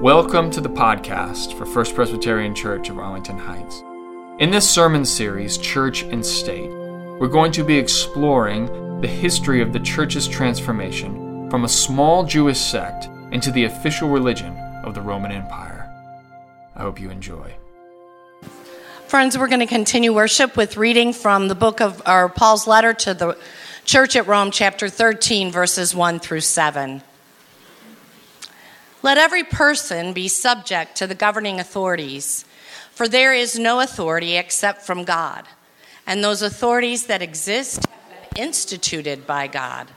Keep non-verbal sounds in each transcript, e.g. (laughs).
Welcome to the podcast for First Presbyterian Church of Arlington Heights. In this sermon series, Church and State, we're going to be exploring the history of the church's transformation from a small Jewish sect into the official religion of the Roman Empire. I hope you enjoy. Friends, we're going to continue worship with reading from the book of our Paul's letter to the church at Rome, chapter 13, verses 1 through 7. Let every person be subject to the governing authorities, for there is no authority except from God, and those authorities that exist have been instituted by God.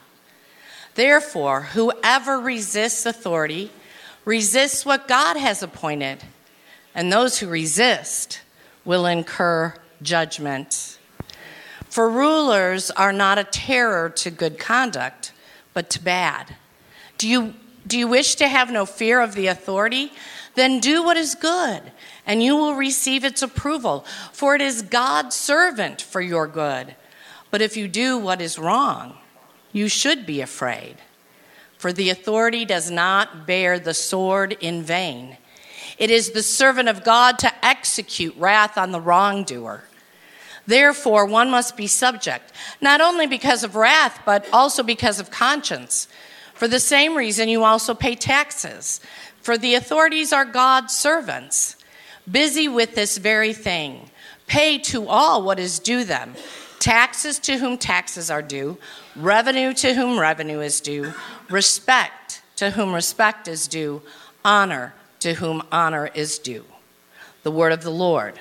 Therefore, whoever resists authority resists what God has appointed, and those who resist will incur judgment. For rulers are not a terror to good conduct, but to bad. Do you do you wish to have no fear of the authority? Then do what is good, and you will receive its approval, for it is God's servant for your good. But if you do what is wrong, you should be afraid. For the authority does not bear the sword in vain. It is the servant of God to execute wrath on the wrongdoer. Therefore, one must be subject, not only because of wrath, but also because of conscience. For the same reason, you also pay taxes, for the authorities are God's servants, busy with this very thing. Pay to all what is due them taxes to whom taxes are due, revenue to whom revenue is due, respect to whom respect is due, honor to whom honor is due. The word of the Lord.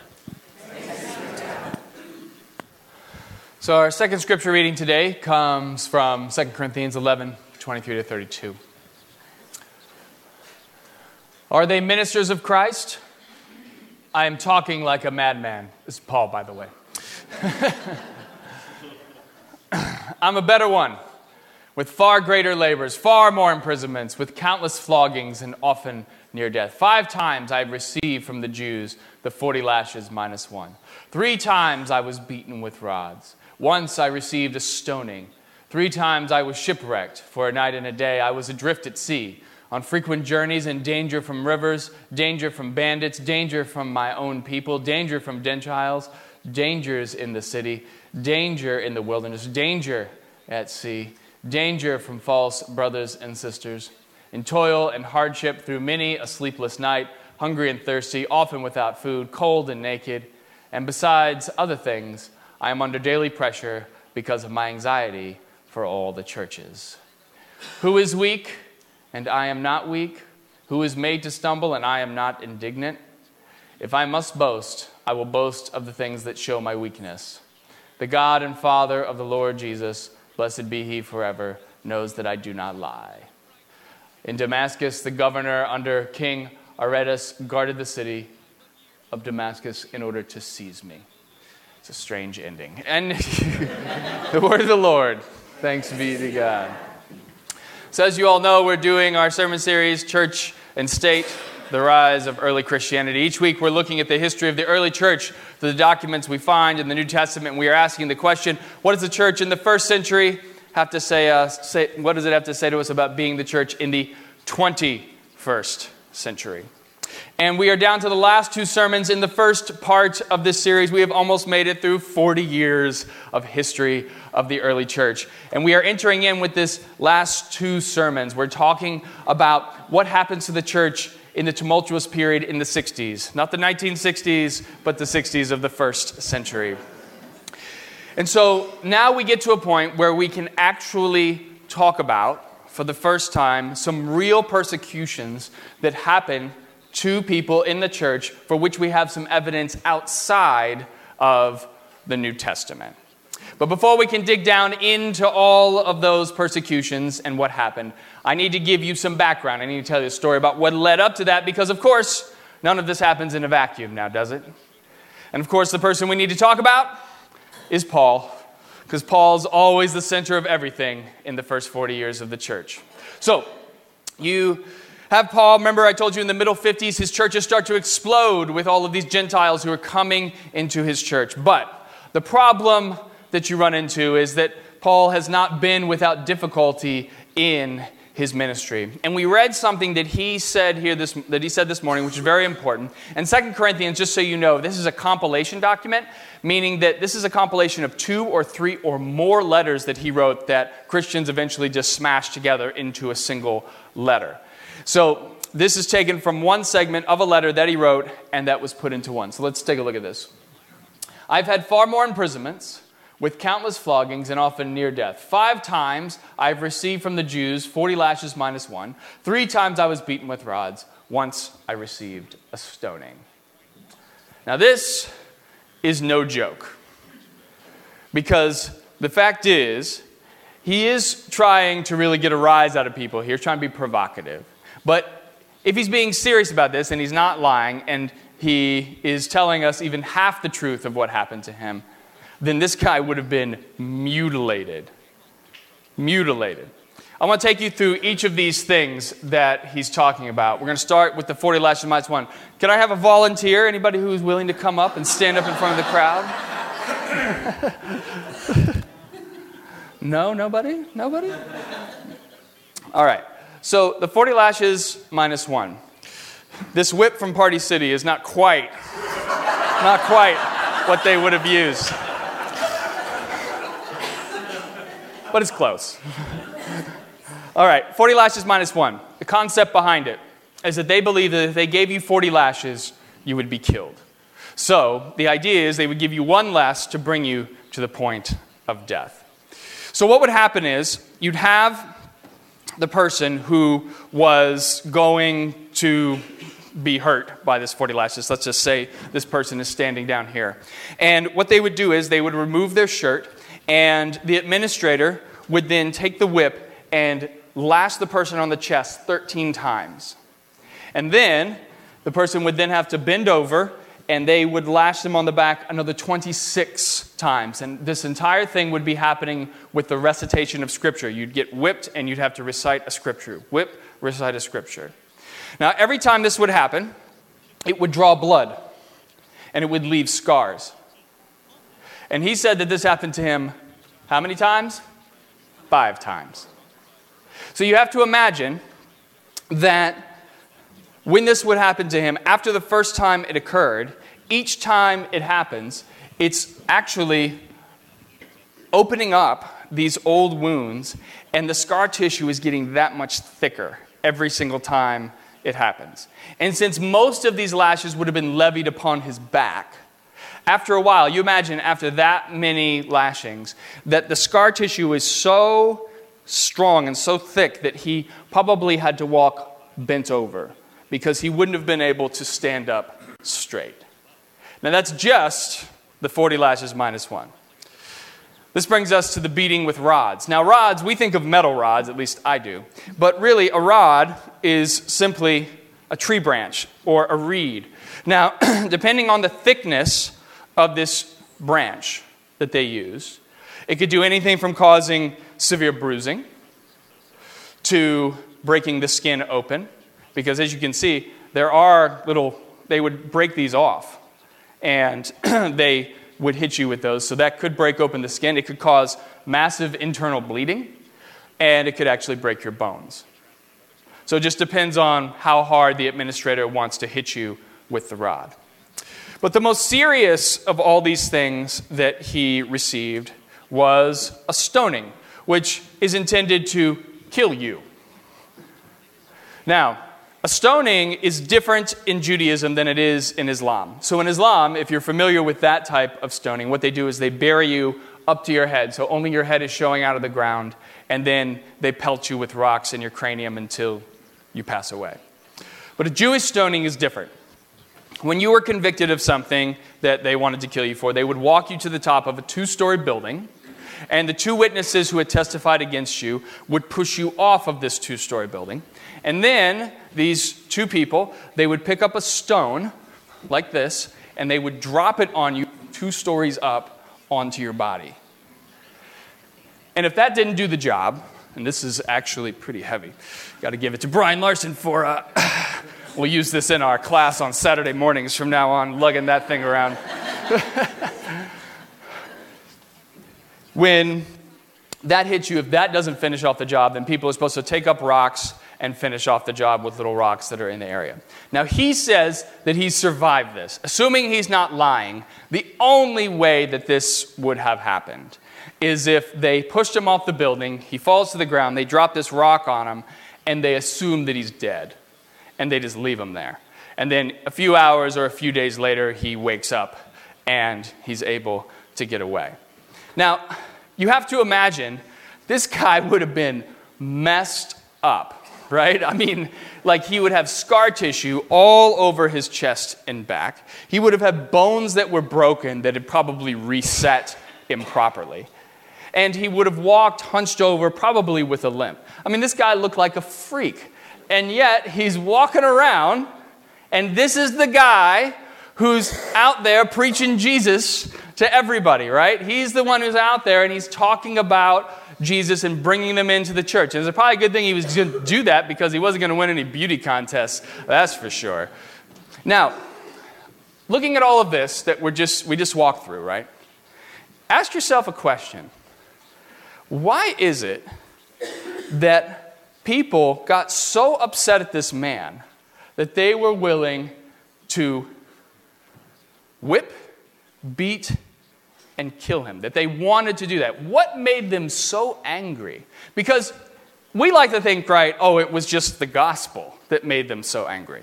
So, our second scripture reading today comes from 2 Corinthians 11 23 to 32. Are they ministers of Christ? I am talking like a madman. This is Paul, by the way. (laughs) I'm a better one, with far greater labors, far more imprisonments, with countless floggings, and often near death. Five times I received from the Jews the 40 lashes minus one. Three times I was beaten with rods. Once I received a stoning. Three times I was shipwrecked. For a night and a day I was adrift at sea, on frequent journeys in danger from rivers, danger from bandits, danger from my own people, danger from Gentiles, dangers in the city, danger in the wilderness, danger at sea, danger from false brothers and sisters, in toil and hardship through many a sleepless night, hungry and thirsty, often without food, cold and naked. And besides other things, I am under daily pressure because of my anxiety for all the churches. Who is weak, and I am not weak? Who is made to stumble, and I am not indignant? If I must boast, I will boast of the things that show my weakness. The God and Father of the Lord Jesus, blessed be he forever, knows that I do not lie. In Damascus, the governor under King Aretas guarded the city of Damascus in order to seize me. It's a strange ending. And (laughs) the word of the Lord. Thanks be to God. So, as you all know, we're doing our sermon series, Church and State The Rise of Early Christianity. Each week, we're looking at the history of the early church, the documents we find in the New Testament. We are asking the question what does the church in the first century have to say, uh, say what does it have to say to us about being the church in the 21st century? And we are down to the last two sermons in the first part of this series. We have almost made it through 40 years of history of the early church. And we are entering in with this last two sermons. We're talking about what happens to the church in the tumultuous period in the 60s. Not the 1960s, but the 60s of the first century. And so now we get to a point where we can actually talk about, for the first time, some real persecutions that happen to people in the church for which we have some evidence outside of the New Testament. But before we can dig down into all of those persecutions and what happened, I need to give you some background. I need to tell you a story about what led up to that because, of course, none of this happens in a vacuum now, does it? And of course, the person we need to talk about is Paul, because Paul's always the center of everything in the first 40 years of the church. So, you have Paul, remember I told you in the middle 50s, his churches start to explode with all of these Gentiles who are coming into his church. But the problem that you run into is that Paul has not been without difficulty in his ministry. And we read something that he said here this, that he said this morning, which is very important. And Second Corinthians, just so you know, this is a compilation document, meaning that this is a compilation of two or three or more letters that he wrote that Christians eventually just smashed together into a single letter. So this is taken from one segment of a letter that he wrote and that was put into one. So let's take a look at this. I've had far more imprisonments with countless floggings and often near death. Five times I've received from the Jews 40 lashes minus one. Three times I was beaten with rods. Once I received a stoning. Now, this is no joke. Because the fact is, he is trying to really get a rise out of people here, trying to be provocative. But if he's being serious about this and he's not lying and he is telling us even half the truth of what happened to him, then this guy would have been mutilated. Mutilated. I want to take you through each of these things that he's talking about. We're going to start with the 40 lashes minus one. Can I have a volunteer? Anybody who's willing to come up and stand up in front of the crowd? (laughs) no, nobody? Nobody? All right. So the 40 lashes minus one. This whip from Party City is not quite, not quite what they would have used. but it's close. All right, 40 lashes minus one. The concept behind it is that they believe that if they gave you 40 lashes, you would be killed. So the idea is they would give you one less to bring you to the point of death. So what would happen is you'd have the person who was going to be hurt by this 40 lashes. Let's just say this person is standing down here. And what they would do is they would remove their shirt and the administrator would then take the whip and lash the person on the chest 13 times. And then the person would then have to bend over and they would lash them on the back another 26 times. And this entire thing would be happening with the recitation of Scripture. You'd get whipped and you'd have to recite a Scripture. Whip, recite a Scripture. Now, every time this would happen, it would draw blood and it would leave scars. And he said that this happened to him how many times? Five times. So you have to imagine that when this would happen to him, after the first time it occurred, each time it happens, it's actually opening up these old wounds, and the scar tissue is getting that much thicker every single time it happens. And since most of these lashes would have been levied upon his back, after a while, you imagine after that many lashings, that the scar tissue is so strong and so thick that he probably had to walk bent over because he wouldn't have been able to stand up straight. Now, that's just the 40 lashes minus one. This brings us to the beating with rods. Now, rods, we think of metal rods, at least I do, but really, a rod is simply a tree branch or a reed. Now, (clears throat) depending on the thickness of this branch that they use. It could do anything from causing severe bruising to breaking the skin open, because as you can see, there are little, they would break these off and (clears throat) they would hit you with those. So that could break open the skin. It could cause massive internal bleeding and it could actually break your bones. So it just depends on how hard the administrator wants to hit you with the rod. But the most serious of all these things that he received was a stoning, which is intended to kill you. Now, a stoning is different in Judaism than it is in Islam. So, in Islam, if you're familiar with that type of stoning, what they do is they bury you up to your head, so only your head is showing out of the ground, and then they pelt you with rocks in your cranium until you pass away. But a Jewish stoning is different when you were convicted of something that they wanted to kill you for, they would walk you to the top of a two story building, and the two witnesses who had testified against you would push you off of this two story building. And then these two people, they would pick up a stone like this, and they would drop it on you two stories up onto your body. And if that didn't do the job, and this is actually pretty heavy, got to give it to Brian Larson for uh, (coughs) We'll use this in our class on Saturday mornings from now on, lugging that thing around. (laughs) when that hits you, if that doesn't finish off the job, then people are supposed to take up rocks and finish off the job with little rocks that are in the area. Now, he says that he's survived this. Assuming he's not lying, the only way that this would have happened is if they pushed him off the building, he falls to the ground, they drop this rock on him, and they assume that he's dead, and they just leave him there. And then a few hours or a few days later, he wakes up and he's able to get away. Now, you have to imagine this guy would have been messed up right? I mean, like he would have scar tissue all over his chest and back. He would have had bones that were broken that had probably reset improperly. And he would have walked hunched over, probably with a limp. I mean, this guy looked like a freak. And yet, he's walking around, and this is the guy who's out there preaching Jesus to everybody, right? He's the one who's out there and he's talking about Jesus and bringing them into the church. And it's probably a good thing he was going to do that because he wasn't going to win any beauty contests, that's for sure. Now, looking at all of this that we're just, we just walked through, right? Ask yourself a question Why is it that people got so upset at this man that they were willing to whip, beat, and kill him, that they wanted to do that. What made them so angry? Because we like to think, right, oh, it was just the gospel that made them so angry.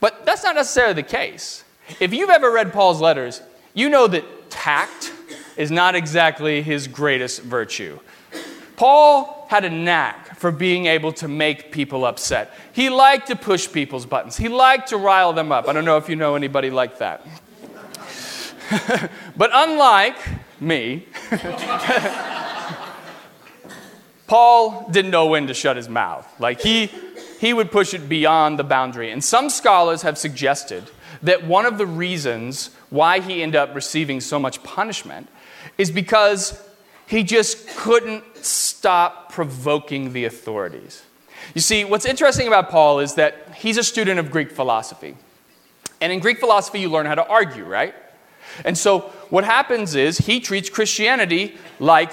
But that's not necessarily the case. If you've ever read Paul's letters, you know that tact is not exactly his greatest virtue. Paul had a knack for being able to make people upset. He liked to push people's buttons, he liked to rile them up. I don't know if you know anybody like that. (laughs) but unlike me, (laughs) Paul didn't know when to shut his mouth. Like he, he would push it beyond the boundary. And some scholars have suggested that one of the reasons why he ended up receiving so much punishment is because he just couldn't stop provoking the authorities. You see, what's interesting about Paul is that he's a student of Greek philosophy. And in Greek philosophy, you learn how to argue, right? And so what happens is he treats Christianity like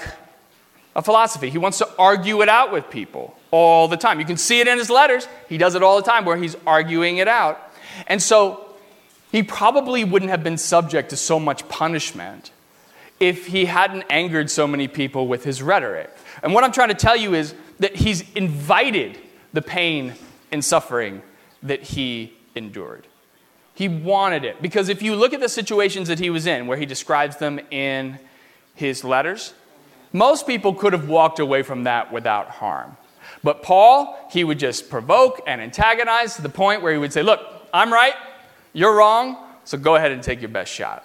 a philosophy. He wants to argue it out with people all the time. You can see it in his letters. He does it all the time where he's arguing it out. And so he probably wouldn't have been subject to so much punishment if he hadn't angered so many people with his rhetoric. And what I'm trying to tell you is that he's invited the pain and suffering that he endured. He wanted it. Because if you look at the situations that he was in, where he describes them in his letters, most people could have walked away from that without harm. But Paul, he would just provoke and antagonize to the point where he would say, Look, I'm right, you're wrong, so go ahead and take your best shot.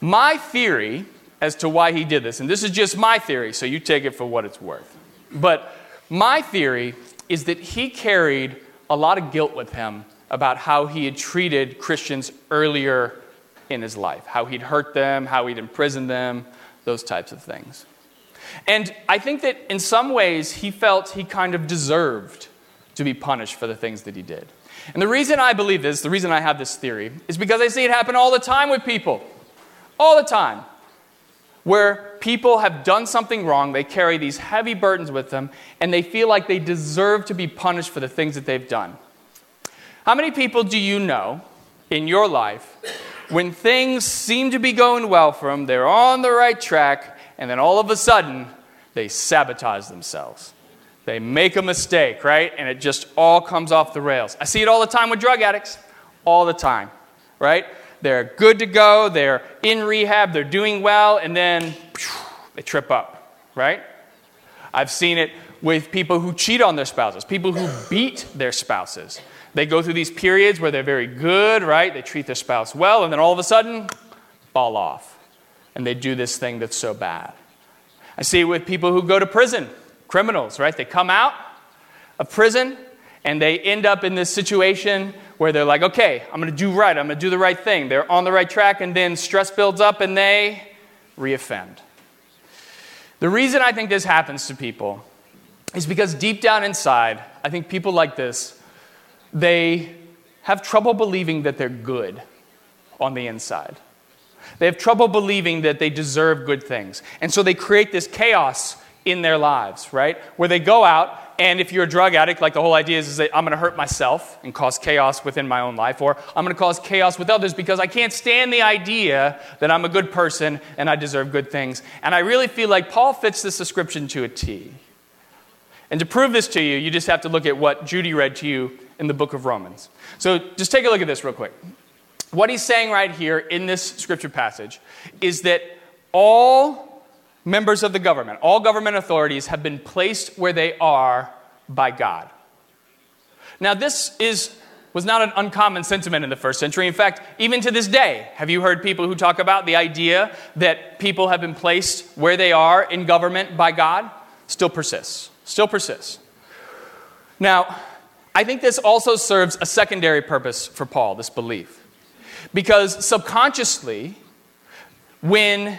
My theory as to why he did this, and this is just my theory, so you take it for what it's worth. But my theory is that he carried a lot of guilt with him about how he had treated Christians earlier in his life, how he'd hurt them, how he'd imprisoned them, those types of things. And I think that in some ways he felt he kind of deserved to be punished for the things that he did. And the reason I believe this, the reason I have this theory, is because I see it happen all the time with people. All the time. Where people have done something wrong, they carry these heavy burdens with them, and they feel like they deserve to be punished for the things that they've done. How many people do you know in your life when things seem to be going well for them, they're on the right track, and then all of a sudden they sabotage themselves? They make a mistake, right? And it just all comes off the rails. I see it all the time with drug addicts, all the time, right? They're good to go, they're in rehab, they're doing well, and then they trip up, right? I've seen it with people who cheat on their spouses, people who beat their spouses. They go through these periods where they're very good, right? They treat their spouse well, and then all of a sudden, fall off. And they do this thing that's so bad. I see it with people who go to prison, criminals, right? They come out of prison and they end up in this situation where they're like, okay, I'm to do right. I'm to do the right thing. They're on the right track, and then stress builds up and they reoffend. The reason I think this happens to people is because deep down inside, I think people like this they have trouble believing that they're good on the inside. They have trouble believing that they deserve good things. And so they create this chaos in their lives, right? Where they go out, and if you're a drug addict, like the whole idea is, is that I'm going to hurt myself and cause chaos within my own life, or I'm going to cause chaos with others because I can't stand the idea that I'm a good person and I deserve good things. And I really feel like Paul fits this description to a T. And to prove this to you, you just have to look at what Judy read to you in the book of Romans. So just take a look at this real quick. What he's saying right here in this scripture passage is that all members of the government, all government authorities, have been placed where they are by God. Now, this is, was not an uncommon sentiment in the first century. In fact, even to this day, have you heard people who talk about the idea that people have been placed where they are in government by God? Still persists. Still persists. Now, I think this also serves a secondary purpose for Paul, this belief. Because subconsciously, when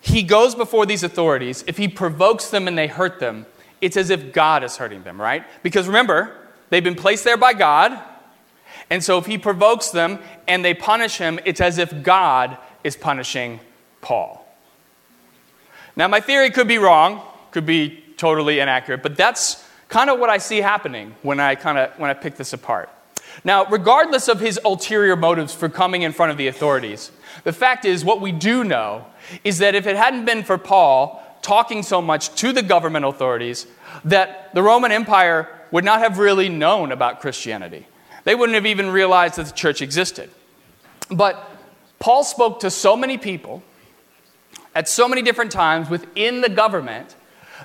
he goes before these authorities, if he provokes them and they hurt them, it's as if God is hurting them, right? Because remember, they've been placed there by God. And so if he provokes them and they punish him, it's as if God is punishing Paul. Now, my theory could be wrong, could be totally inaccurate, but that's kind of what I see happening when I kind of when I pick this apart. Now, regardless of his ulterior motives for coming in front of the authorities, the fact is, what we do know is that if it hadn't been for Paul talking so much to the government authorities, that the Roman Empire would not have really known about Christianity. They wouldn't have even realized that the church existed. But Paul spoke to so many people at so many different times within the government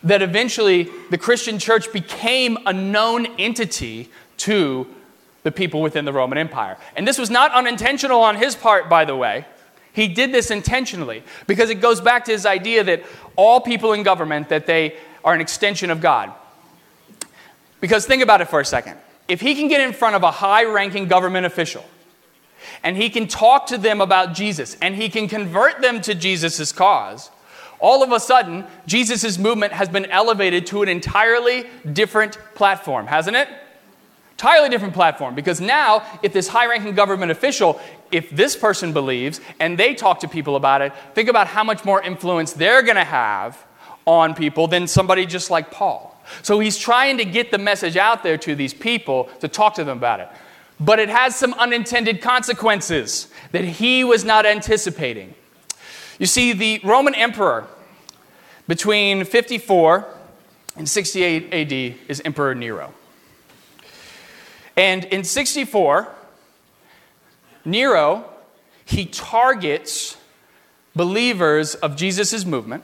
that eventually the Christian church became a known entity to the people within the Roman Empire. And this was not unintentional on his part, by the way. He did this intentionally because it goes back to his idea that all people in government that they are an extension of God. Because think about it for a second. If he can get in front of a high-ranking government official and he can talk to them about Jesus and he can convert them to Jesus' cause, all of a sudden, Jesus' movement has been elevated to an entirely different platform, hasn't it? Entirely different platform. Because now, if this high ranking government official, if this person believes and they talk to people about it, think about how much more influence they're going to have on people than somebody just like Paul. So he's trying to get the message out there to these people to talk to them about it. But it has some unintended consequences that he was not anticipating. You see, the Roman emperor between 54 and 68 AD is Emperor Nero. And in 64, Nero, he targets believers of Jesus' movement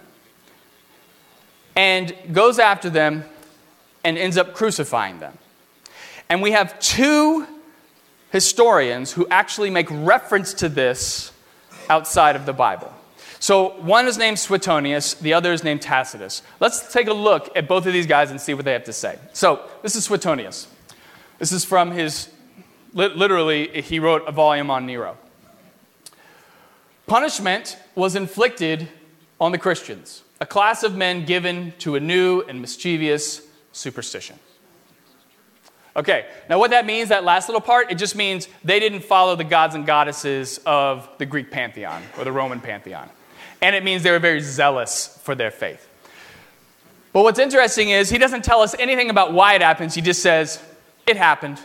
and goes after them and ends up crucifying them. And we have two historians who actually make reference to this outside of the Bible. So one is named Suetonius, the other is named Tacitus. Let's take a look at both of these guys and see what they have to say. So this is Suetonius. This is from his, literally, he wrote a volume on Nero. Punishment was inflicted on the Christians, a class of men given to a new and mischievous superstition. Okay, now what that means, that last little part, it just means they didn't follow the gods and goddesses of the Greek pantheon or the Roman pantheon and it means they were very zealous for their faith. But what's interesting is he doesn't tell us anything about why it happens. He just says, it happened.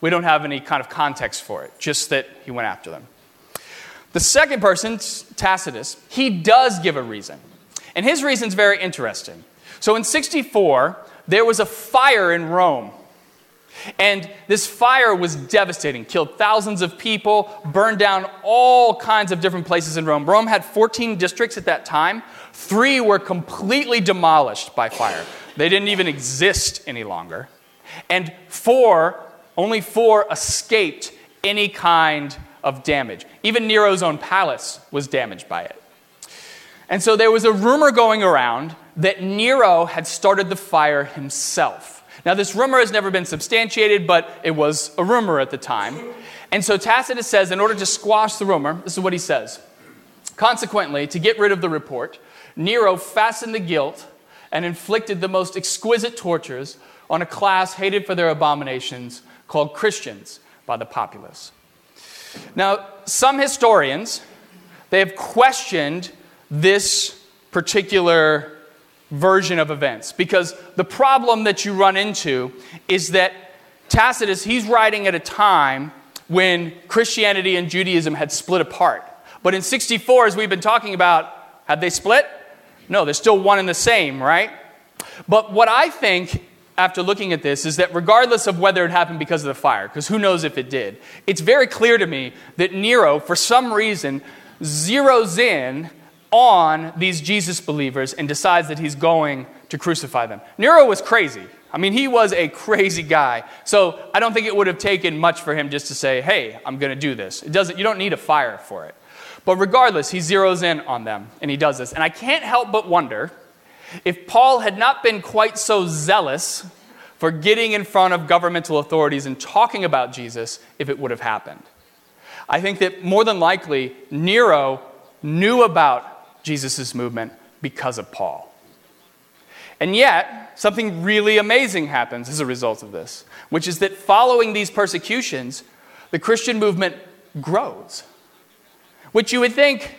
We don't have any kind of context for it, just that he went after them. The second person, Tacitus, he does give a reason. And his reason is very interesting. So in 64, there was a fire in Rome and this fire was devastating, killed thousands of people, burned down all kinds of different places in Rome. Rome had 14 districts at that time. Three were completely demolished by fire, they didn't even exist any longer. And four, only four escaped any kind of damage. Even Nero's own palace was damaged by it. And so there was a rumor going around that Nero had started the fire himself. Now, this rumor has never been substantiated, but it was a rumor at the time. And so Tacitus says, in order to squash the rumor, this is what he says. Consequently, to get rid of the report, Nero fastened the guilt and inflicted the most exquisite tortures on a class hated for their abominations called Christians by the populace. Now, some historians they have questioned this particular version of events. Because the problem that you run into is that Tacitus, he's writing at a time when Christianity and Judaism had split apart. But in 64, as we've been talking about, had they split? No, they're still one and the same, right? But what I think after looking at this is that regardless of whether it happened because of the fire, because who knows if it did, it's very clear to me that Nero, for some reason, zeroes in on these Jesus believers and decides that he's going to crucify them. Nero was crazy. I mean, he was a crazy guy. So I don't think it would have taken much for him just to say, hey, I'm going to do this. It doesn't, you don't need a fire for it. But regardless, he zeroes in on them and he does this. And I can't help but wonder if Paul had not been quite so zealous for getting in front of governmental authorities and talking about Jesus, if it would have happened. I think that more than likely, Nero knew about Jesus' movement because of Paul. And yet, something really amazing happens as a result of this, which is that following these persecutions, the Christian movement grows. Which you would think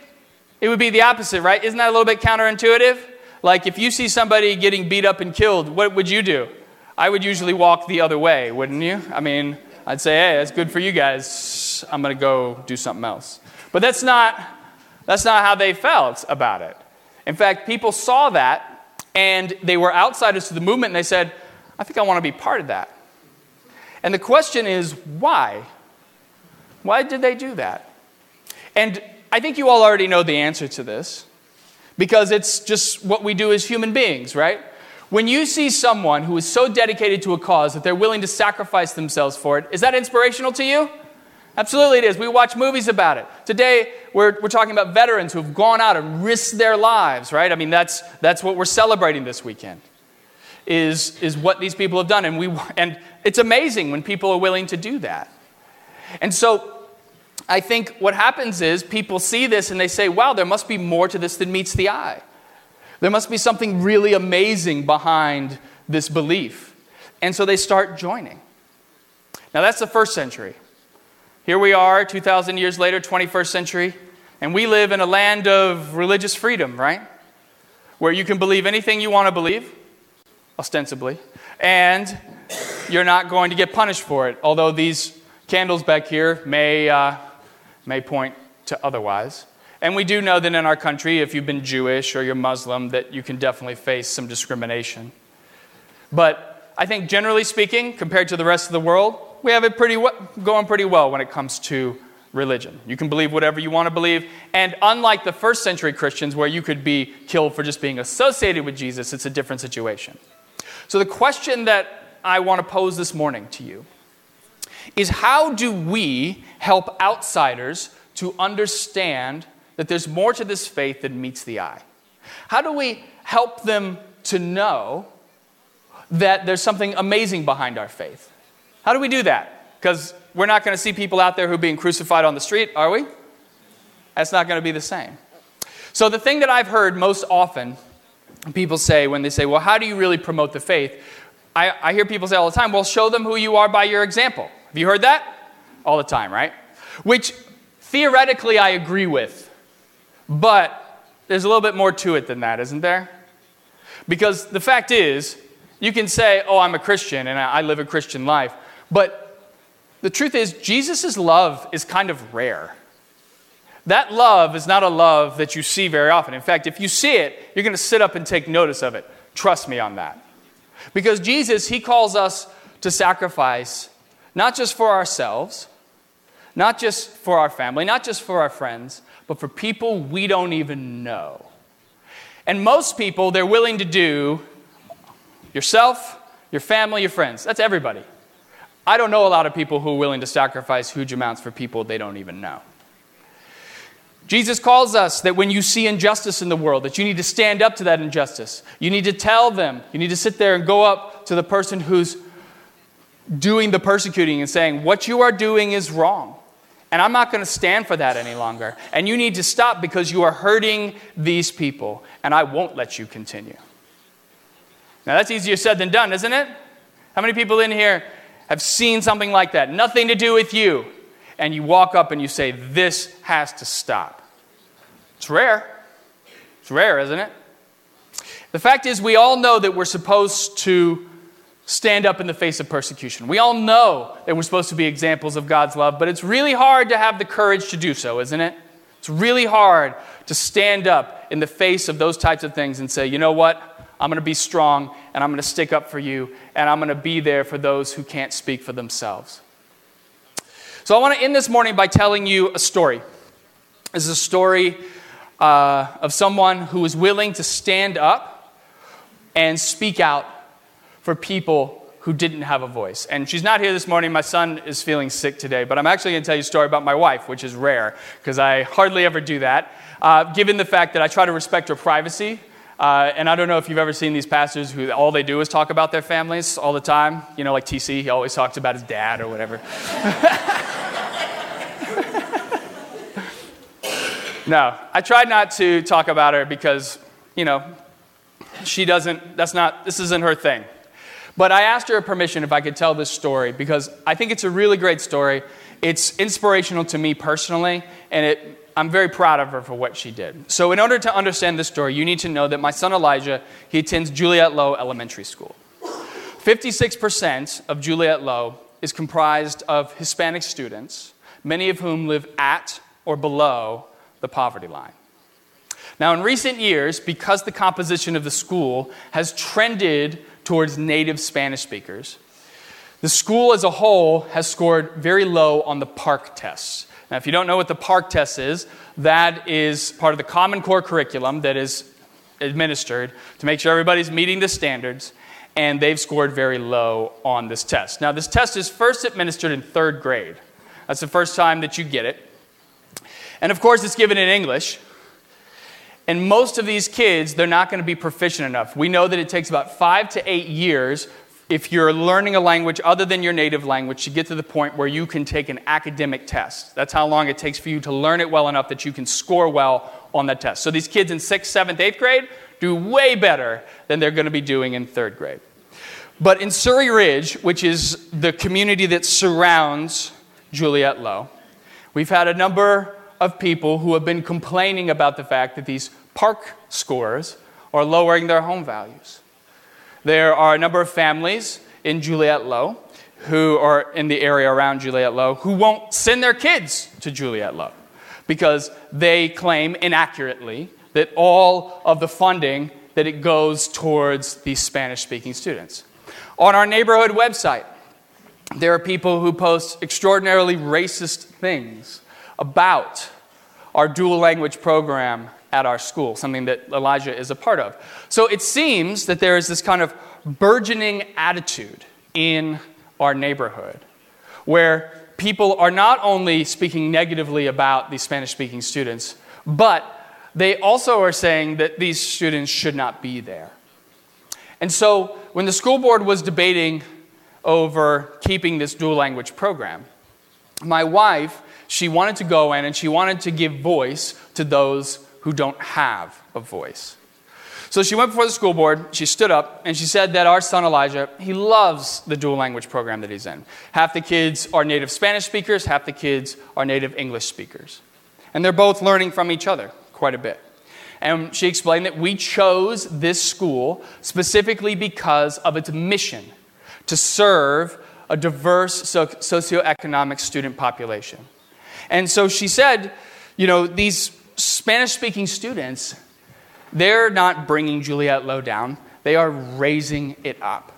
it would be the opposite, right? Isn't that a little bit counterintuitive? Like, if you see somebody getting beat up and killed, what would you do? I would usually walk the other way, wouldn't you? I mean, I'd say, hey, that's good for you guys. I'm going to go do something else. But that's not, that's not how they felt about it. In fact, people saw that and they were outsiders to the movement and they said, I think I want to be part of that. And the question is, why? Why did they do that? And I think you all already know the answer to this because it's just what we do as human beings, right? When you see someone who is so dedicated to a cause that they're willing to sacrifice themselves for it, is that inspirational to you? Absolutely, it is. We watch movies about it. Today, we're, we're talking about veterans who have gone out and risked their lives, right? I mean, that's, that's what we're celebrating this weekend, is, is what these people have done. And, we, and it's amazing when people are willing to do that. And so, I think what happens is people see this and they say, wow, there must be more to this than meets the eye. There must be something really amazing behind this belief. And so they start joining. Now, that's the first century. Here we are, 2,000 years later, 21st century, and we live in a land of religious freedom, right? Where you can believe anything you want to believe, ostensibly, and you're not going to get punished for it, although these candles back here may. Uh, may point to otherwise. And we do know that in our country, if you've been Jewish or you're Muslim, that you can definitely face some discrimination. But I think generally speaking, compared to the rest of the world, we have it pretty well, going pretty well when it comes to religion. You can believe whatever you want to believe. And unlike the first century Christians, where you could be killed for just being associated with Jesus, it's a different situation. So the question that I want to pose this morning to you is how do we help outsiders to understand that there's more to this faith than meets the eye? How do we help them to know that there's something amazing behind our faith? How do we do that? Because we're not going to see people out there who are being crucified on the street, are we? That's not going to be the same. So, the thing that I've heard most often people say when they say, Well, how do you really promote the faith? I, I hear people say all the time, Well, show them who you are by your example. Have you heard that? All the time, right? Which theoretically I agree with, but there's a little bit more to it than that, isn't there? Because the fact is, you can say, Oh, I'm a Christian and I live a Christian life, but the truth is, Jesus' love is kind of rare. That love is not a love that you see very often. In fact, if you see it, you're going to sit up and take notice of it. Trust me on that. Because Jesus, He calls us to sacrifice not just for ourselves, not just for our family, not just for our friends, but for people we don't even know. And most people, they're willing to do yourself, your family, your friends. That's everybody. I don't know a lot of people who are willing to sacrifice huge amounts for people they don't even know. Jesus calls us that when you see injustice in the world, that you need to stand up to that injustice. You need to tell them. You need to sit there and go up to the person who's doing the persecuting and saying, What you are doing is wrong. And I'm not going to stand for that any longer. And you need to stop because you are hurting these people, and I won't let you continue. Now, that's easier said than done, isn't it? How many people in here have seen something like that? Nothing to do with you. And you walk up and you say, This has to stop. It's rare. It's rare, isn't it? The fact is, we all know that we're supposed to stand up in the face of persecution. We all know that we're supposed to be examples of God's love, but it's really hard to have the courage to do so, isn't it? It's really hard to stand up in the face of those types of things and say, you know what? I'm going to be strong and I'm going to stick up for you and I'm going to be there for those who can't speak for themselves. So I want to end this morning by telling you a story. This is a story uh, of someone who was willing to stand up and speak out for people who didn't have a voice. And she's not here this morning. My son is feeling sick today, but I'm actually going to tell you a story about my wife, which is rare because I hardly ever do that, uh, given the fact that I try to respect her privacy. Uh, and I don't know if you've ever seen these pastors who all they do is talk about their families all the time. You know, like TC, he always talks about his dad or whatever. (laughs) no, I tried not to talk about her because, you know, she doesn't, that's not, this isn't her thing. But I asked her permission if I could tell this story because I think it's a really great story. It's inspirational to me personally, and it, I'm very proud of her for what she did. So, in order to understand this story, you need to know that my son Elijah, he attends Juliette Low Elementary School. 56% of Juliette Low is comprised of Hispanic students, many of whom live at or below the poverty line. Now, in recent years, because the composition of the school has trended towards native Spanish speakers. The school as a whole has scored very low on the PARCC tests. Now, if you don't know what the PARCC test is, that is part of the Common Core curriculum that is administered to make sure everybody's meeting the standards, and they've scored very low on this test. Now, this test is first administered in third grade. That's the first time that you get it. And of course, it's given in English, and most of these kids, they're not going to be proficient enough. We know that it takes about five to eight years if you're learning a language other than your native language to get to the point where you can take an academic test. That's how long it takes for you to learn it well enough that you can score well on that test. So these kids in sixth, seventh, eighth grade do way better than they're going to be doing in third grade. But in Surrey Ridge, which is the community that surrounds Juliette Low, we've had a number of people who have been complaining about the fact that these PARCC scores are lowering their home values. There are a number of families in Juliette Low who are in the area around Juliette Low who won't send their kids to Juliette Low because they claim inaccurately that all of the funding that it goes towards these Spanish speaking students. On our neighborhood website, there are people who post extraordinarily racist things about our dual language program at our school, something that Elijah is a part of. So it seems that there is this kind of burgeoning attitude in our neighborhood where people are not only speaking negatively about these Spanish speaking students, but they also are saying that these students should not be there. And so when the school board was debating over keeping this dual language program, my wife she wanted to go in and she wanted to give voice to those who don't have a voice. So she went before the school board, she stood up, and she said that our son Elijah, he loves the dual language program that he's in. Half the kids are native Spanish speakers, half the kids are native English speakers. And they're both learning from each other quite a bit. And she explained that we chose this school specifically because of its mission to serve a diverse socioeconomic student population. And so she said, you know, these Spanish speaking students, they're not bringing Juliette Low down, they are raising it up.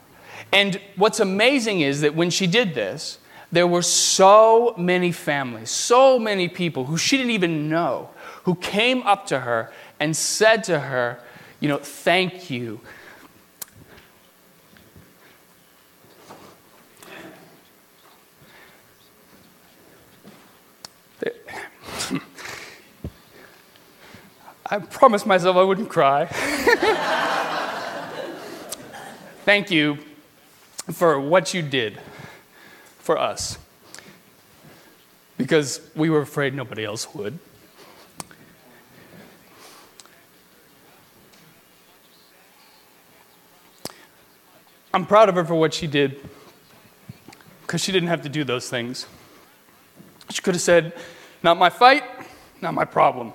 And what's amazing is that when she did this, there were so many families, so many people who she didn't even know, who came up to her and said to her, you know, thank you. I promised myself I wouldn't cry. Thank you for what you did for us because we were afraid nobody else would. I'm proud of her for what she did because she didn't have to do those things. She could have said, Not my fight, not my problem.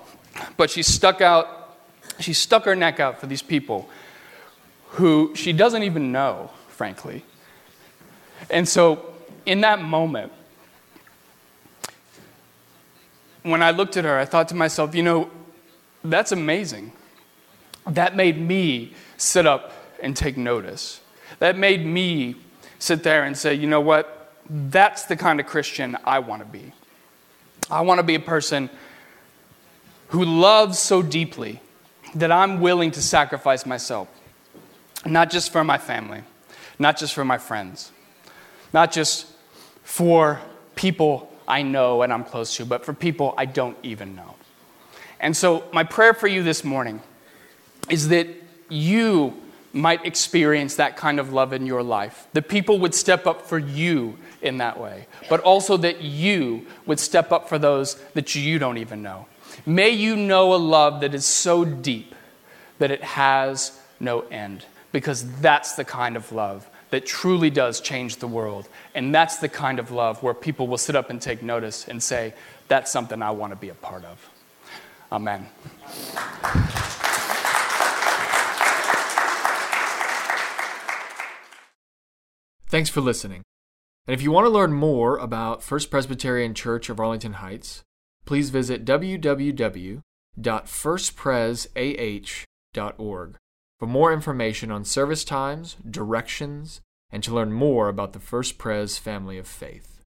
But she stuck out, she stuck her neck out for these people who she doesn't even know, frankly. And so, in that moment, when I looked at her, I thought to myself, you know, that's amazing. That made me sit up and take notice. That made me sit there and say, you know what? That's the kind of Christian I want to be. I want to be a person who loves so deeply that I'm willing to sacrifice myself, not just for my family, not just for my friends, not just for people I know and I'm close to, but for people I don't even know. And so, my prayer for you this morning is that you might experience that kind of love in your life. That people would step up for you in that way, but also that you would step up for those that you don't even know. May you know a love that is so deep that it has no end, because that's the kind of love that truly does change the world. And that's the kind of love where people will sit up and take notice and say, That's something I want to be a part of. Amen. Thanks for listening. And if you want to learn more about First Presbyterian Church of Arlington Heights, please visit www.firstpresah.org for more information on service times, directions, and to learn more about the First Pres family of faith.